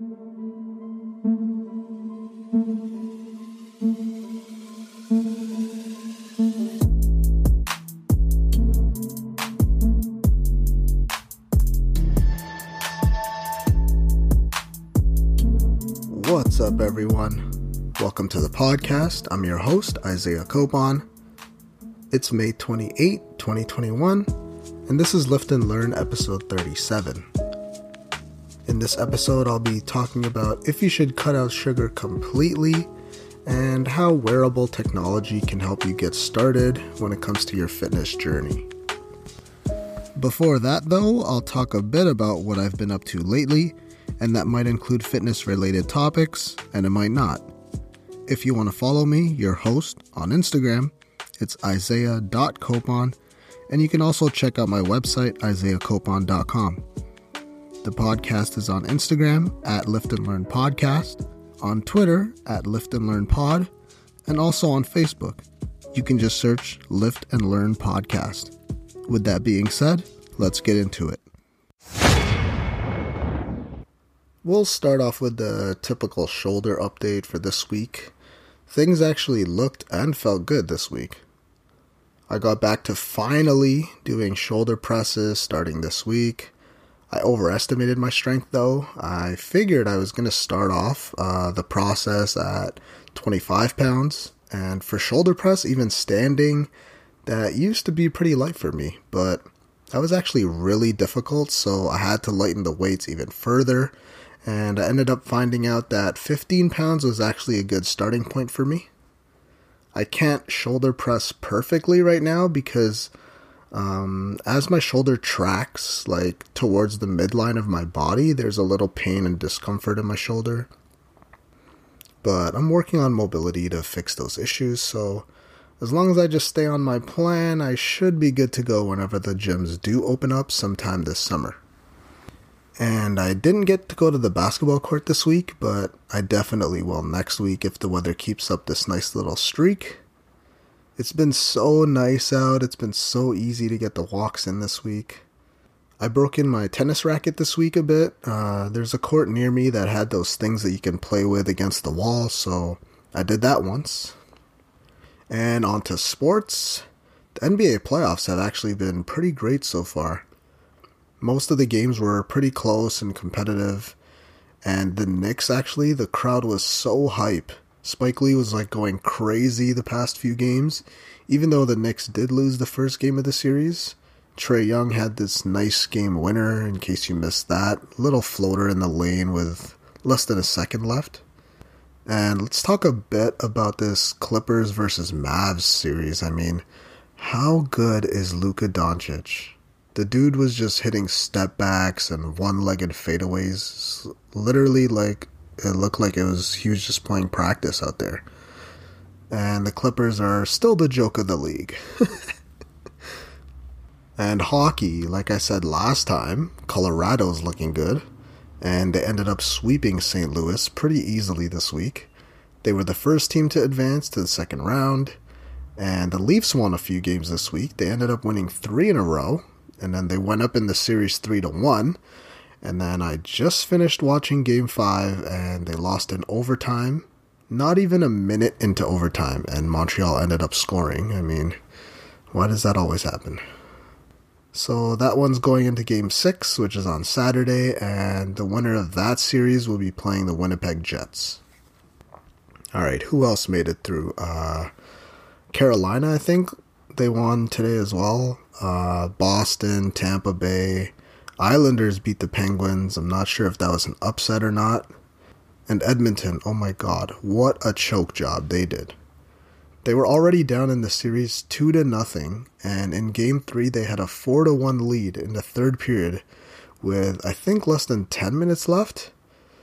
What's up, everyone? Welcome to the podcast. I'm your host, Isaiah Copon. It's May 28, 2021, and this is Lift and Learn episode 37. In this episode, I'll be talking about if you should cut out sugar completely and how wearable technology can help you get started when it comes to your fitness journey. Before that, though, I'll talk a bit about what I've been up to lately, and that might include fitness related topics, and it might not. If you want to follow me, your host, on Instagram, it's isaiah.copon, and you can also check out my website, isaiahcopon.com. The podcast is on Instagram at Lift and Learn Podcast, on Twitter at Lift and Learn Pod, and also on Facebook. You can just search Lift and Learn Podcast. With that being said, let's get into it. We'll start off with the typical shoulder update for this week. Things actually looked and felt good this week. I got back to finally doing shoulder presses starting this week. I overestimated my strength though. I figured I was going to start off uh, the process at 25 pounds, and for shoulder press, even standing, that used to be pretty light for me, but that was actually really difficult, so I had to lighten the weights even further. And I ended up finding out that 15 pounds was actually a good starting point for me. I can't shoulder press perfectly right now because um, as my shoulder tracks like towards the midline of my body, there's a little pain and discomfort in my shoulder. But I'm working on mobility to fix those issues, so as long as I just stay on my plan, I should be good to go whenever the gyms do open up sometime this summer. And I didn't get to go to the basketball court this week, but I definitely will next week if the weather keeps up this nice little streak. It's been so nice out, it's been so easy to get the walks in this week. I broke in my tennis racket this week a bit. Uh, there's a court near me that had those things that you can play with against the wall, so I did that once. And on to sports. The NBA playoffs have actually been pretty great so far. Most of the games were pretty close and competitive. And the Knicks, actually, the crowd was so hype. Spike Lee was like going crazy the past few games. Even though the Knicks did lose the first game of the series, Trae Young had this nice game winner, in case you missed that. Little floater in the lane with less than a second left. And let's talk a bit about this Clippers versus Mavs series. I mean, how good is Luka Doncic? The dude was just hitting step backs and one legged fadeaways. Literally, like, it looked like it was he was just playing practice out there. And the Clippers are still the joke of the league. and hockey, like I said last time, Colorado's looking good. And they ended up sweeping St. Louis pretty easily this week. They were the first team to advance to the second round. And the Leafs won a few games this week. They ended up winning three in a row, and then they went up in the series three to one. And then I just finished watching game five and they lost in overtime. Not even a minute into overtime, and Montreal ended up scoring. I mean, why does that always happen? So that one's going into game six, which is on Saturday, and the winner of that series will be playing the Winnipeg Jets. All right, who else made it through? Uh, Carolina, I think they won today as well. Uh, Boston, Tampa Bay, Islanders beat the Penguins. I'm not sure if that was an upset or not. And Edmonton, oh my god, what a choke job they did. They were already down in the series 2 to nothing, and in game 3 they had a 4 to 1 lead in the third period with I think less than 10 minutes left.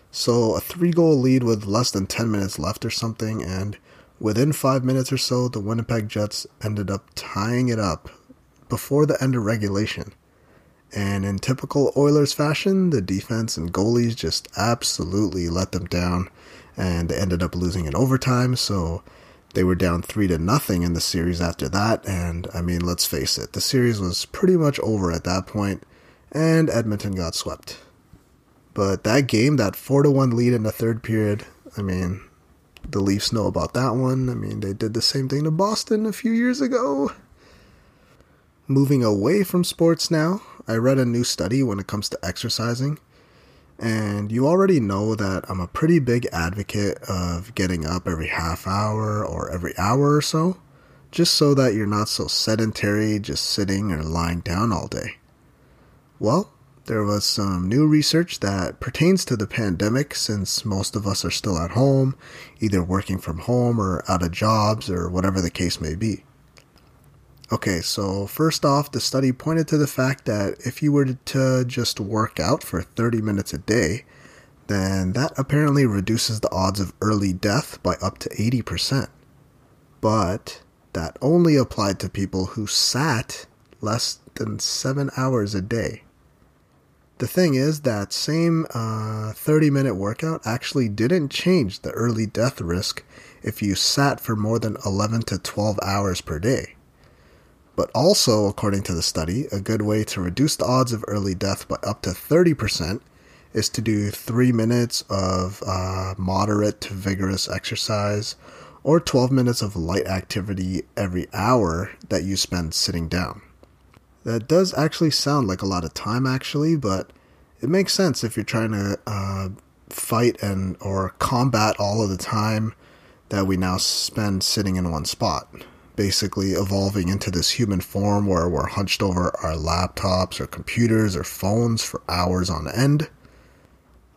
So a 3 goal lead with less than 10 minutes left or something and within 5 minutes or so the Winnipeg Jets ended up tying it up before the end of regulation. And in typical Oilers fashion, the defense and goalies just absolutely let them down, and they ended up losing in overtime. So they were down three to nothing in the series after that. And I mean, let's face it, the series was pretty much over at that point, and Edmonton got swept. But that game, that 4 to 1 lead in the third period, I mean, the Leafs know about that one. I mean, they did the same thing to Boston a few years ago. Moving away from sports now, I read a new study when it comes to exercising. And you already know that I'm a pretty big advocate of getting up every half hour or every hour or so, just so that you're not so sedentary just sitting or lying down all day. Well, there was some new research that pertains to the pandemic since most of us are still at home, either working from home or out of jobs or whatever the case may be. Okay, so first off, the study pointed to the fact that if you were to just work out for 30 minutes a day, then that apparently reduces the odds of early death by up to 80%. But that only applied to people who sat less than 7 hours a day. The thing is, that same uh, 30 minute workout actually didn't change the early death risk if you sat for more than 11 to 12 hours per day. But also, according to the study, a good way to reduce the odds of early death by up to 30% is to do 3 minutes of uh, moderate to vigorous exercise or 12 minutes of light activity every hour that you spend sitting down. That does actually sound like a lot of time, actually, but it makes sense if you're trying to uh, fight and or combat all of the time that we now spend sitting in one spot. Basically, evolving into this human form where we're hunched over our laptops or computers or phones for hours on end.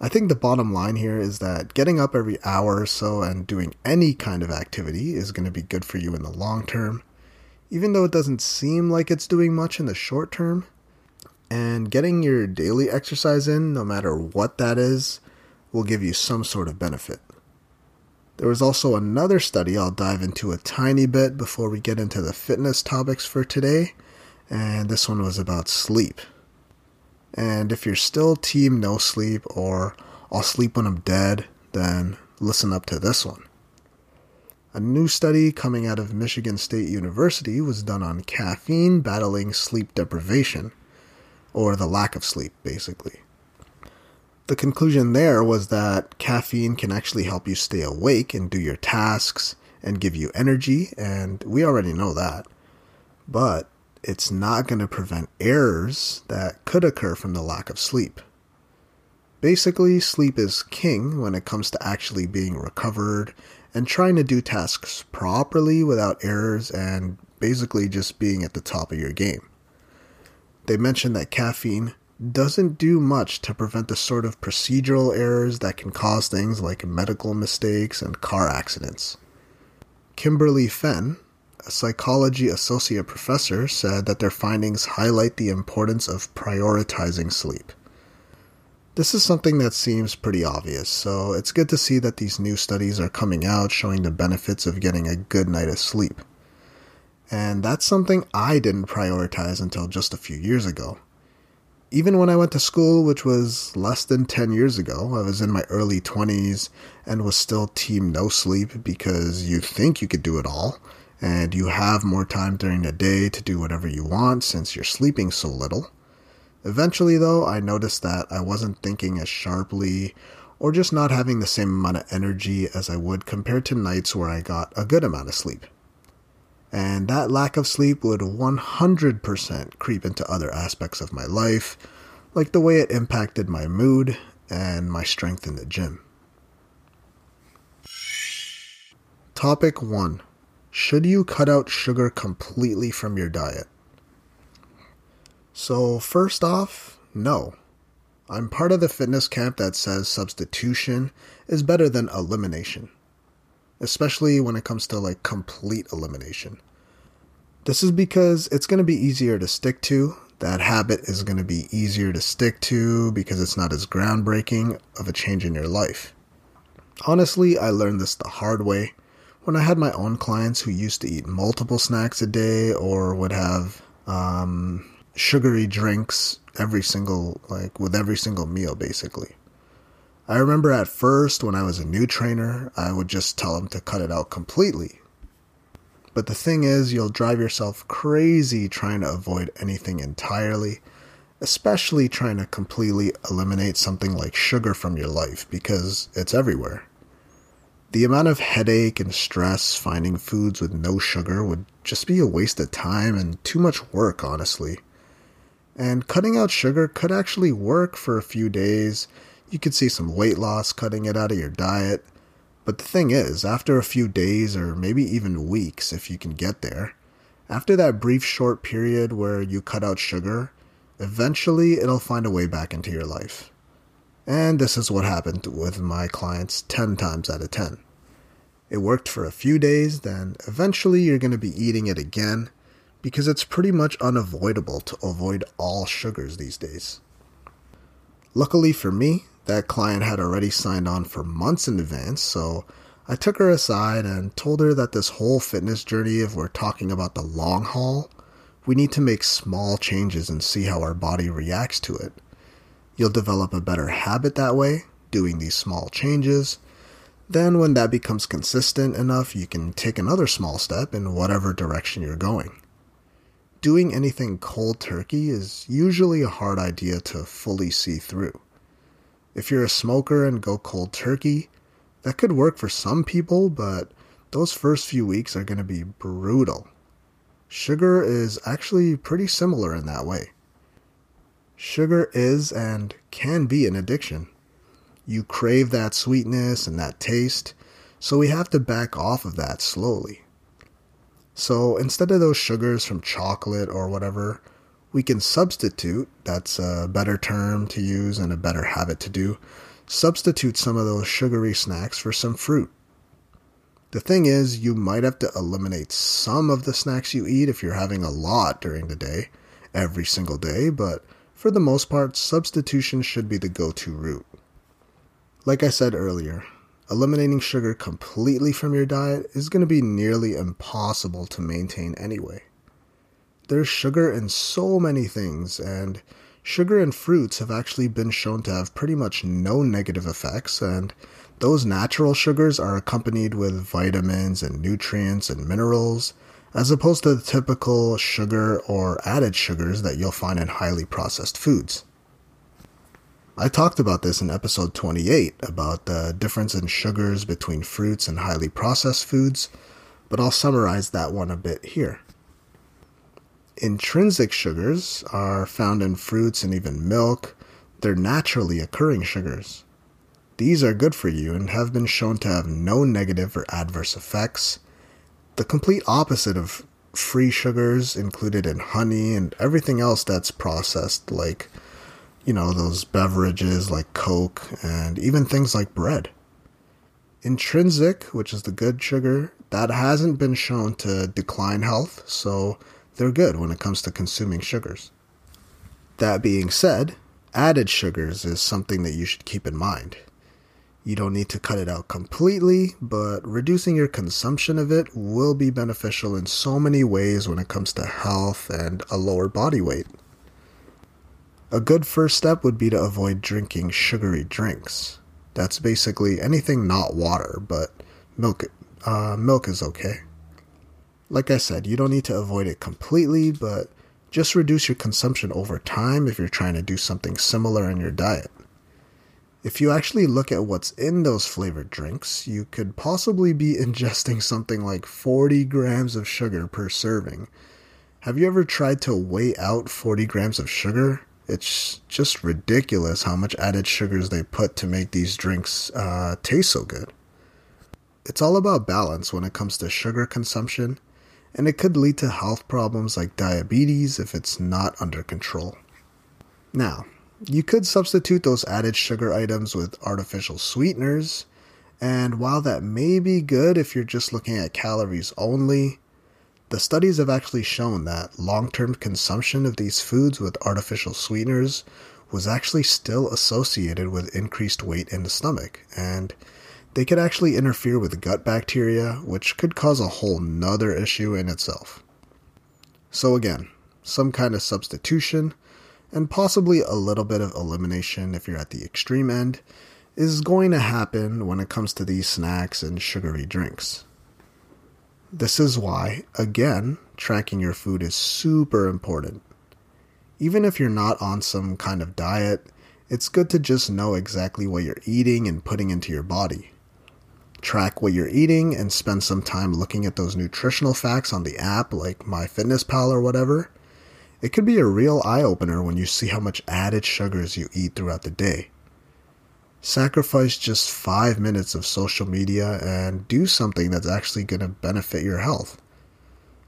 I think the bottom line here is that getting up every hour or so and doing any kind of activity is going to be good for you in the long term even though it doesn't seem like it's doing much in the short term. And getting your daily exercise in, no matter what that is, will give you some sort of benefit. There was also another study I'll dive into a tiny bit before we get into the fitness topics for today, and this one was about sleep. And if you're still team no sleep or I'll sleep when I'm dead, then listen up to this one. A new study coming out of Michigan State University was done on caffeine battling sleep deprivation, or the lack of sleep, basically. The conclusion there was that caffeine can actually help you stay awake and do your tasks and give you energy, and we already know that. But it's not going to prevent errors that could occur from the lack of sleep. Basically, sleep is king when it comes to actually being recovered and trying to do tasks properly without errors and basically just being at the top of your game. They mentioned that caffeine doesn't do much to prevent the sort of procedural errors that can cause things like medical mistakes and car accidents. Kimberly Fenn, a psychology associate professor, said that their findings highlight the importance of prioritizing sleep. This is something that seems pretty obvious, so it's good to see that these new studies are coming out showing the benefits of getting a good night of sleep. And that's something I didn't prioritize until just a few years ago. Even when I went to school, which was less than 10 years ago, I was in my early 20s and was still team no sleep because you think you could do it all, and you have more time during the day to do whatever you want since you're sleeping so little. Eventually, though, I noticed that I wasn't thinking as sharply or just not having the same amount of energy as I would compared to nights where I got a good amount of sleep. And that lack of sleep would 100% creep into other aspects of my life, like the way it impacted my mood and my strength in the gym. Topic 1 Should you cut out sugar completely from your diet? So, first off, no. I'm part of the fitness camp that says substitution is better than elimination, especially when it comes to like complete elimination. This is because it's going to be easier to stick to. That habit is going to be easier to stick to because it's not as groundbreaking of a change in your life. Honestly, I learned this the hard way when I had my own clients who used to eat multiple snacks a day or would have um, sugary drinks every single like with every single meal basically. I remember at first when I was a new trainer, I would just tell them to cut it out completely. But the thing is, you'll drive yourself crazy trying to avoid anything entirely, especially trying to completely eliminate something like sugar from your life because it's everywhere. The amount of headache and stress finding foods with no sugar would just be a waste of time and too much work, honestly. And cutting out sugar could actually work for a few days. You could see some weight loss cutting it out of your diet. But the thing is, after a few days or maybe even weeks, if you can get there, after that brief short period where you cut out sugar, eventually it'll find a way back into your life. And this is what happened with my clients 10 times out of 10. It worked for a few days, then eventually you're going to be eating it again because it's pretty much unavoidable to avoid all sugars these days. Luckily for me, that client had already signed on for months in advance, so I took her aside and told her that this whole fitness journey, if we're talking about the long haul, we need to make small changes and see how our body reacts to it. You'll develop a better habit that way, doing these small changes. Then, when that becomes consistent enough, you can take another small step in whatever direction you're going. Doing anything cold turkey is usually a hard idea to fully see through. If you're a smoker and go cold turkey, that could work for some people, but those first few weeks are going to be brutal. Sugar is actually pretty similar in that way. Sugar is and can be an addiction. You crave that sweetness and that taste, so we have to back off of that slowly. So instead of those sugars from chocolate or whatever, we can substitute, that's a better term to use and a better habit to do, substitute some of those sugary snacks for some fruit. The thing is, you might have to eliminate some of the snacks you eat if you're having a lot during the day, every single day, but for the most part, substitution should be the go to route. Like I said earlier, eliminating sugar completely from your diet is going to be nearly impossible to maintain anyway. There's sugar in so many things, and sugar in fruits have actually been shown to have pretty much no negative effects, and those natural sugars are accompanied with vitamins and nutrients and minerals as opposed to the typical sugar or added sugars that you'll find in highly processed foods. I talked about this in episode 28 about the difference in sugars between fruits and highly processed foods, but I'll summarize that one a bit here. Intrinsic sugars are found in fruits and even milk. They're naturally occurring sugars. These are good for you and have been shown to have no negative or adverse effects the complete opposite of free sugars included in honey and everything else that's processed, like, you know, those beverages like Coke and even things like bread. Intrinsic, which is the good sugar, that hasn't been shown to decline health, so they're good when it comes to consuming sugars. That being said, added sugars is something that you should keep in mind. You don't need to cut it out completely, but reducing your consumption of it will be beneficial in so many ways when it comes to health and a lower body weight. A good first step would be to avoid drinking sugary drinks. That's basically anything not water, but milk. Uh, milk is okay. Like I said, you don't need to avoid it completely, but just reduce your consumption over time if you're trying to do something similar in your diet. If you actually look at what's in those flavored drinks, you could possibly be ingesting something like 40 grams of sugar per serving. Have you ever tried to weigh out 40 grams of sugar? It's just ridiculous how much added sugars they put to make these drinks uh, taste so good. It's all about balance when it comes to sugar consumption, and it could lead to health problems like diabetes if it's not under control. Now, you could substitute those added sugar items with artificial sweeteners, and while that may be good if you're just looking at calories only, the studies have actually shown that long term consumption of these foods with artificial sweeteners was actually still associated with increased weight in the stomach, and they could actually interfere with gut bacteria, which could cause a whole nother issue in itself. So, again, some kind of substitution and possibly a little bit of elimination if you're at the extreme end, is going to happen when it comes to these snacks and sugary drinks. This is why, again, tracking your food is super important. Even if you're not on some kind of diet, it's good to just know exactly what you're eating and putting into your body. Track what you're eating and spend some time looking at those nutritional facts on the app like MyFitnessPal or whatever. It could be a real eye opener when you see how much added sugars you eat throughout the day. Sacrifice just five minutes of social media and do something that's actually going to benefit your health.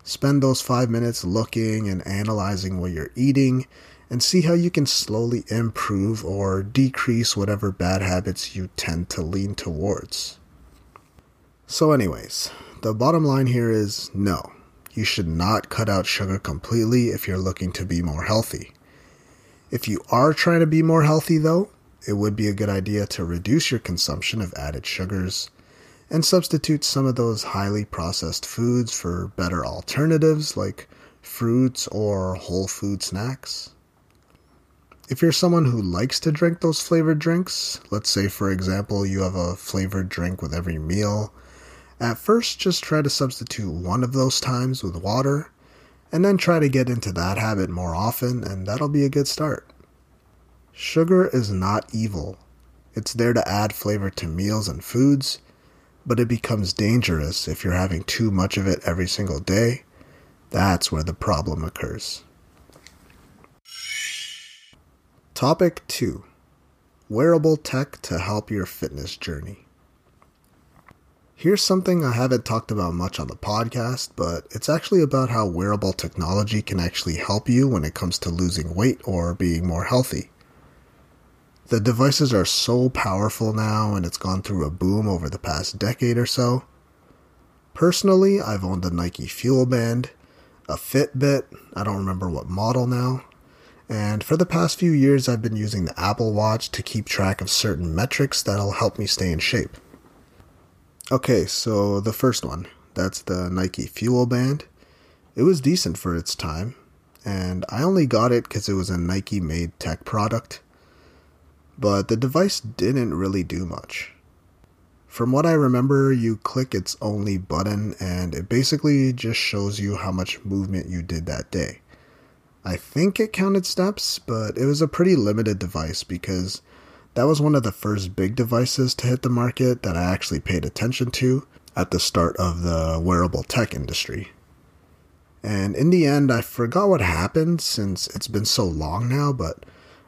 Spend those five minutes looking and analyzing what you're eating and see how you can slowly improve or decrease whatever bad habits you tend to lean towards. So, anyways, the bottom line here is no, you should not cut out sugar completely if you're looking to be more healthy. If you are trying to be more healthy, though, it would be a good idea to reduce your consumption of added sugars and substitute some of those highly processed foods for better alternatives like fruits or whole food snacks. If you're someone who likes to drink those flavored drinks, let's say for example you have a flavored drink with every meal, at first just try to substitute one of those times with water, and then try to get into that habit more often, and that'll be a good start. Sugar is not evil. It's there to add flavor to meals and foods, but it becomes dangerous if you're having too much of it every single day. That's where the problem occurs. Topic 2 Wearable tech to help your fitness journey. Here's something I haven't talked about much on the podcast, but it's actually about how wearable technology can actually help you when it comes to losing weight or being more healthy. The devices are so powerful now, and it's gone through a boom over the past decade or so. Personally, I've owned a Nike Fuel Band, a Fitbit, I don't remember what model now, and for the past few years, I've been using the Apple Watch to keep track of certain metrics that'll help me stay in shape. Okay, so the first one that's the Nike Fuel Band. It was decent for its time, and I only got it because it was a Nike made tech product but the device didn't really do much. From what I remember, you click its only button and it basically just shows you how much movement you did that day. I think it counted steps, but it was a pretty limited device because that was one of the first big devices to hit the market that I actually paid attention to at the start of the wearable tech industry. And in the end, I forgot what happened since it's been so long now, but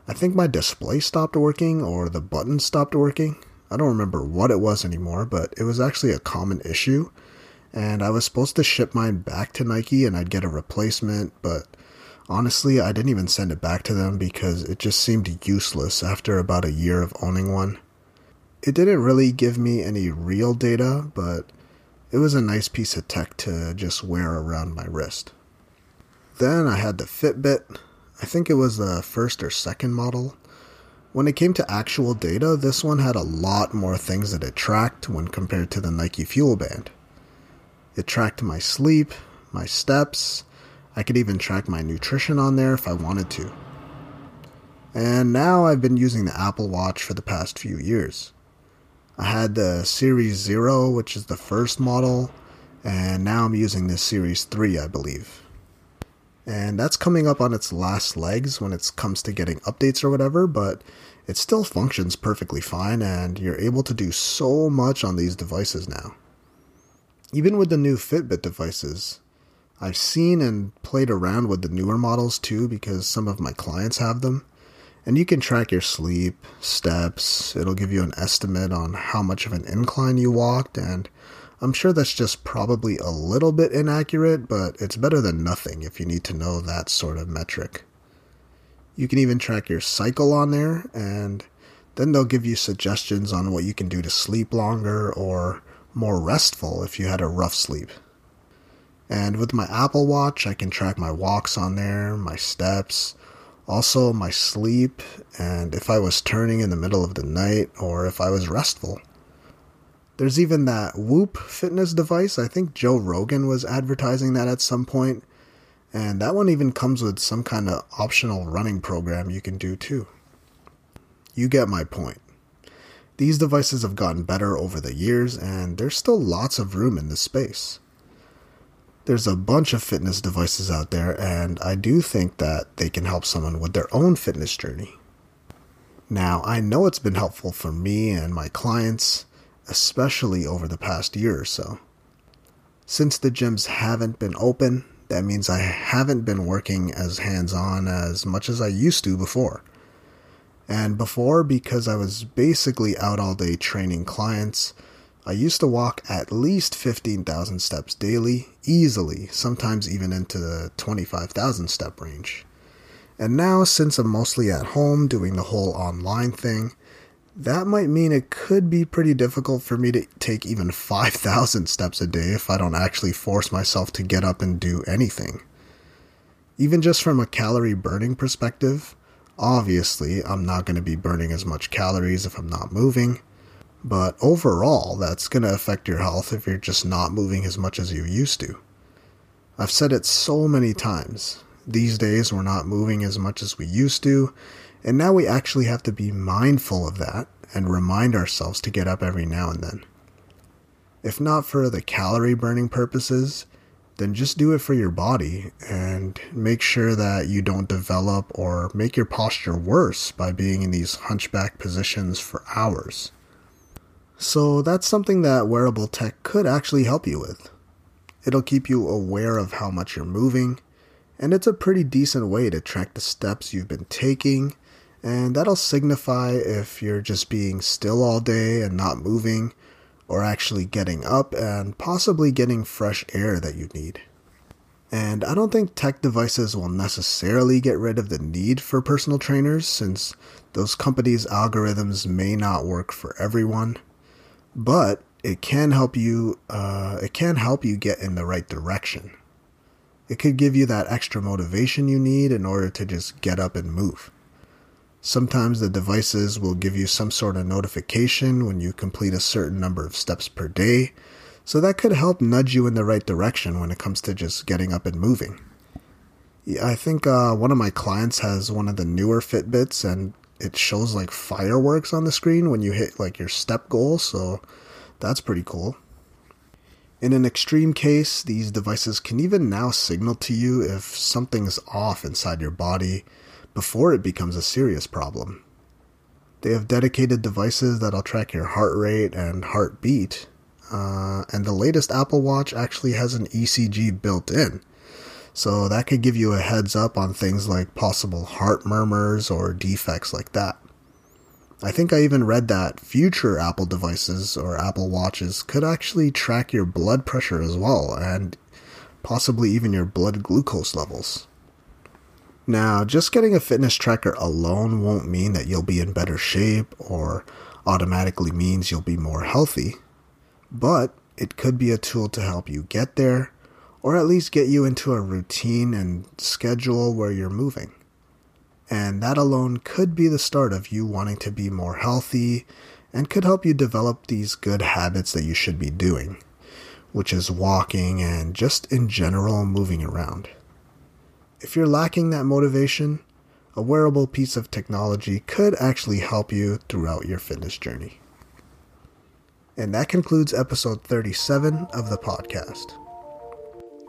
I think my display stopped working or the button stopped working. I don't remember what it was anymore, but it was actually a common issue. And I was supposed to ship mine back to Nike and I'd get a replacement, but honestly, I didn't even send it back to them because it just seemed useless after about a year of owning one. It didn't really give me any real data, but it was a nice piece of tech to just wear around my wrist. Then I had the Fitbit. I think it was the first or second model. When it came to actual data, this one had a lot more things that it tracked when compared to the Nike Fuel Band. It tracked my sleep, my steps, I could even track my nutrition on there if I wanted to. And now I've been using the Apple Watch for the past few years. I had the Series 0, which is the first model, and now I'm using the Series 3, I believe and that's coming up on its last legs when it comes to getting updates or whatever, but it still functions perfectly fine, and you're able to do so much on these devices now. Even with the new Fitbit devices, I've seen and played around with the newer models too because some of my clients have them. And you can track your sleep, steps, it'll give you an estimate on how much of an incline you walked, and I'm sure that's just probably a little bit inaccurate, but it's better than nothing if you need to know that sort of metric. You can even track your cycle on there, and then they'll give you suggestions on what you can do to sleep longer or more restful if you had a rough sleep. And with my Apple Watch, I can track my walks on there, my steps, also my sleep, and if I was turning in the middle of the night or if I was restful. There's even that Whoop fitness device. I think Joe Rogan was advertising that at some point. And that one even comes with some kind of optional running program you can do too. You get my point. These devices have gotten better over the years, and there's still lots of room in this space. There's a bunch of fitness devices out there, and I do think that they can help someone with their own fitness journey. Now, I know it's been helpful for me and my clients, especially over the past year or so. Since the gyms haven't been open, that means I haven't been working as hands on as much as I used to before. And before, because I was basically out all day training clients, I used to walk at least 15,000 steps daily, easily, sometimes even into the 25,000 step range. And now, since I'm mostly at home doing the whole online thing, that might mean it could be pretty difficult for me to take even 5,000 steps a day if I don't actually force myself to get up and do anything. Even just from a calorie burning perspective, obviously I'm not going to be burning as much calories if I'm not moving, but overall that's going to affect your health if you're just not moving as much as you used to. I've said it so many times. These days we're not moving as much as we used to, and now we actually have to be mindful of that and remind ourselves to get up every now and then. If not for the calorie burning purposes, then just do it for your body and make sure that you don't develop or make your posture worse by being in these hunchback positions for hours. So that's something that wearable tech could actually help you with. It'll keep you aware of how much you're moving, and it's a pretty decent way to track the steps you've been taking and that'll signify if you're just being still all day and not moving, or actually getting up and possibly getting fresh air that you need. And I don't think tech devices will necessarily get rid of the need for personal trainers since those companies' algorithms may not work for everyone. But it can help you uh, it can help you get in the right direction. It could give you that extra motivation you need in order to just get up and move. Sometimes the devices will give you some sort of notification when you complete a certain number of steps per day, so that could help nudge you in the right direction when it comes to just getting up and moving. I think uh, one of my clients has one of the newer Fitbits, and it shows like fireworks on the screen when you hit like your step goal, so that's pretty cool. In an extreme case, these devices can even now signal to you if something's off inside your body before it becomes a serious problem. They have dedicated devices that'll track your heart rate and heartbeat, uh, and the latest Apple Watch actually has an ECG built in. So that could give you a heads up on things like possible heart murmurs or defects like that. I think I even read that future Apple devices or Apple Watches could actually track your blood pressure as well and possibly even your blood glucose levels. Now, just getting a fitness tracker alone won't mean that you'll be in better shape or automatically means you'll be more healthy, but it could be a tool to help you get there or at least get you into a routine and schedule where you're moving. And that alone could be the start of you wanting to be more healthy and could help you develop these good habits that you should be doing, which is walking and just in general moving around. If you're lacking that motivation, a wearable piece of technology could actually help you throughout your fitness journey. And that concludes episode 37 of the podcast.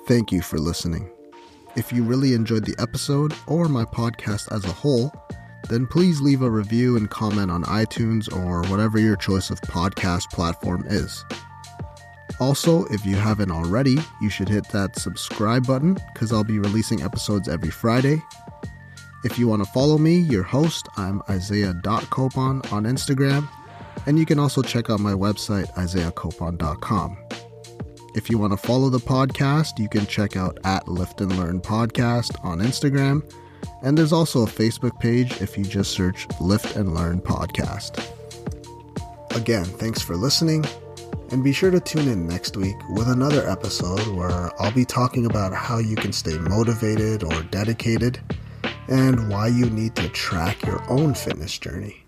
Thank you for listening. If you really enjoyed the episode or my podcast as a whole, then please leave a review and comment on iTunes or whatever your choice of podcast platform is. Also, if you haven't already, you should hit that subscribe button because I'll be releasing episodes every Friday. If you want to follow me, your host, I'm Isaiah.copon on Instagram, and you can also check out my website, isaiahcopon.com. If you want to follow the podcast, you can check out at Lift and Learn Podcast on Instagram, and there's also a Facebook page if you just search Lift and Learn Podcast. Again, thanks for listening and be sure to tune in next week with another episode where I'll be talking about how you can stay motivated or dedicated and why you need to track your own fitness journey.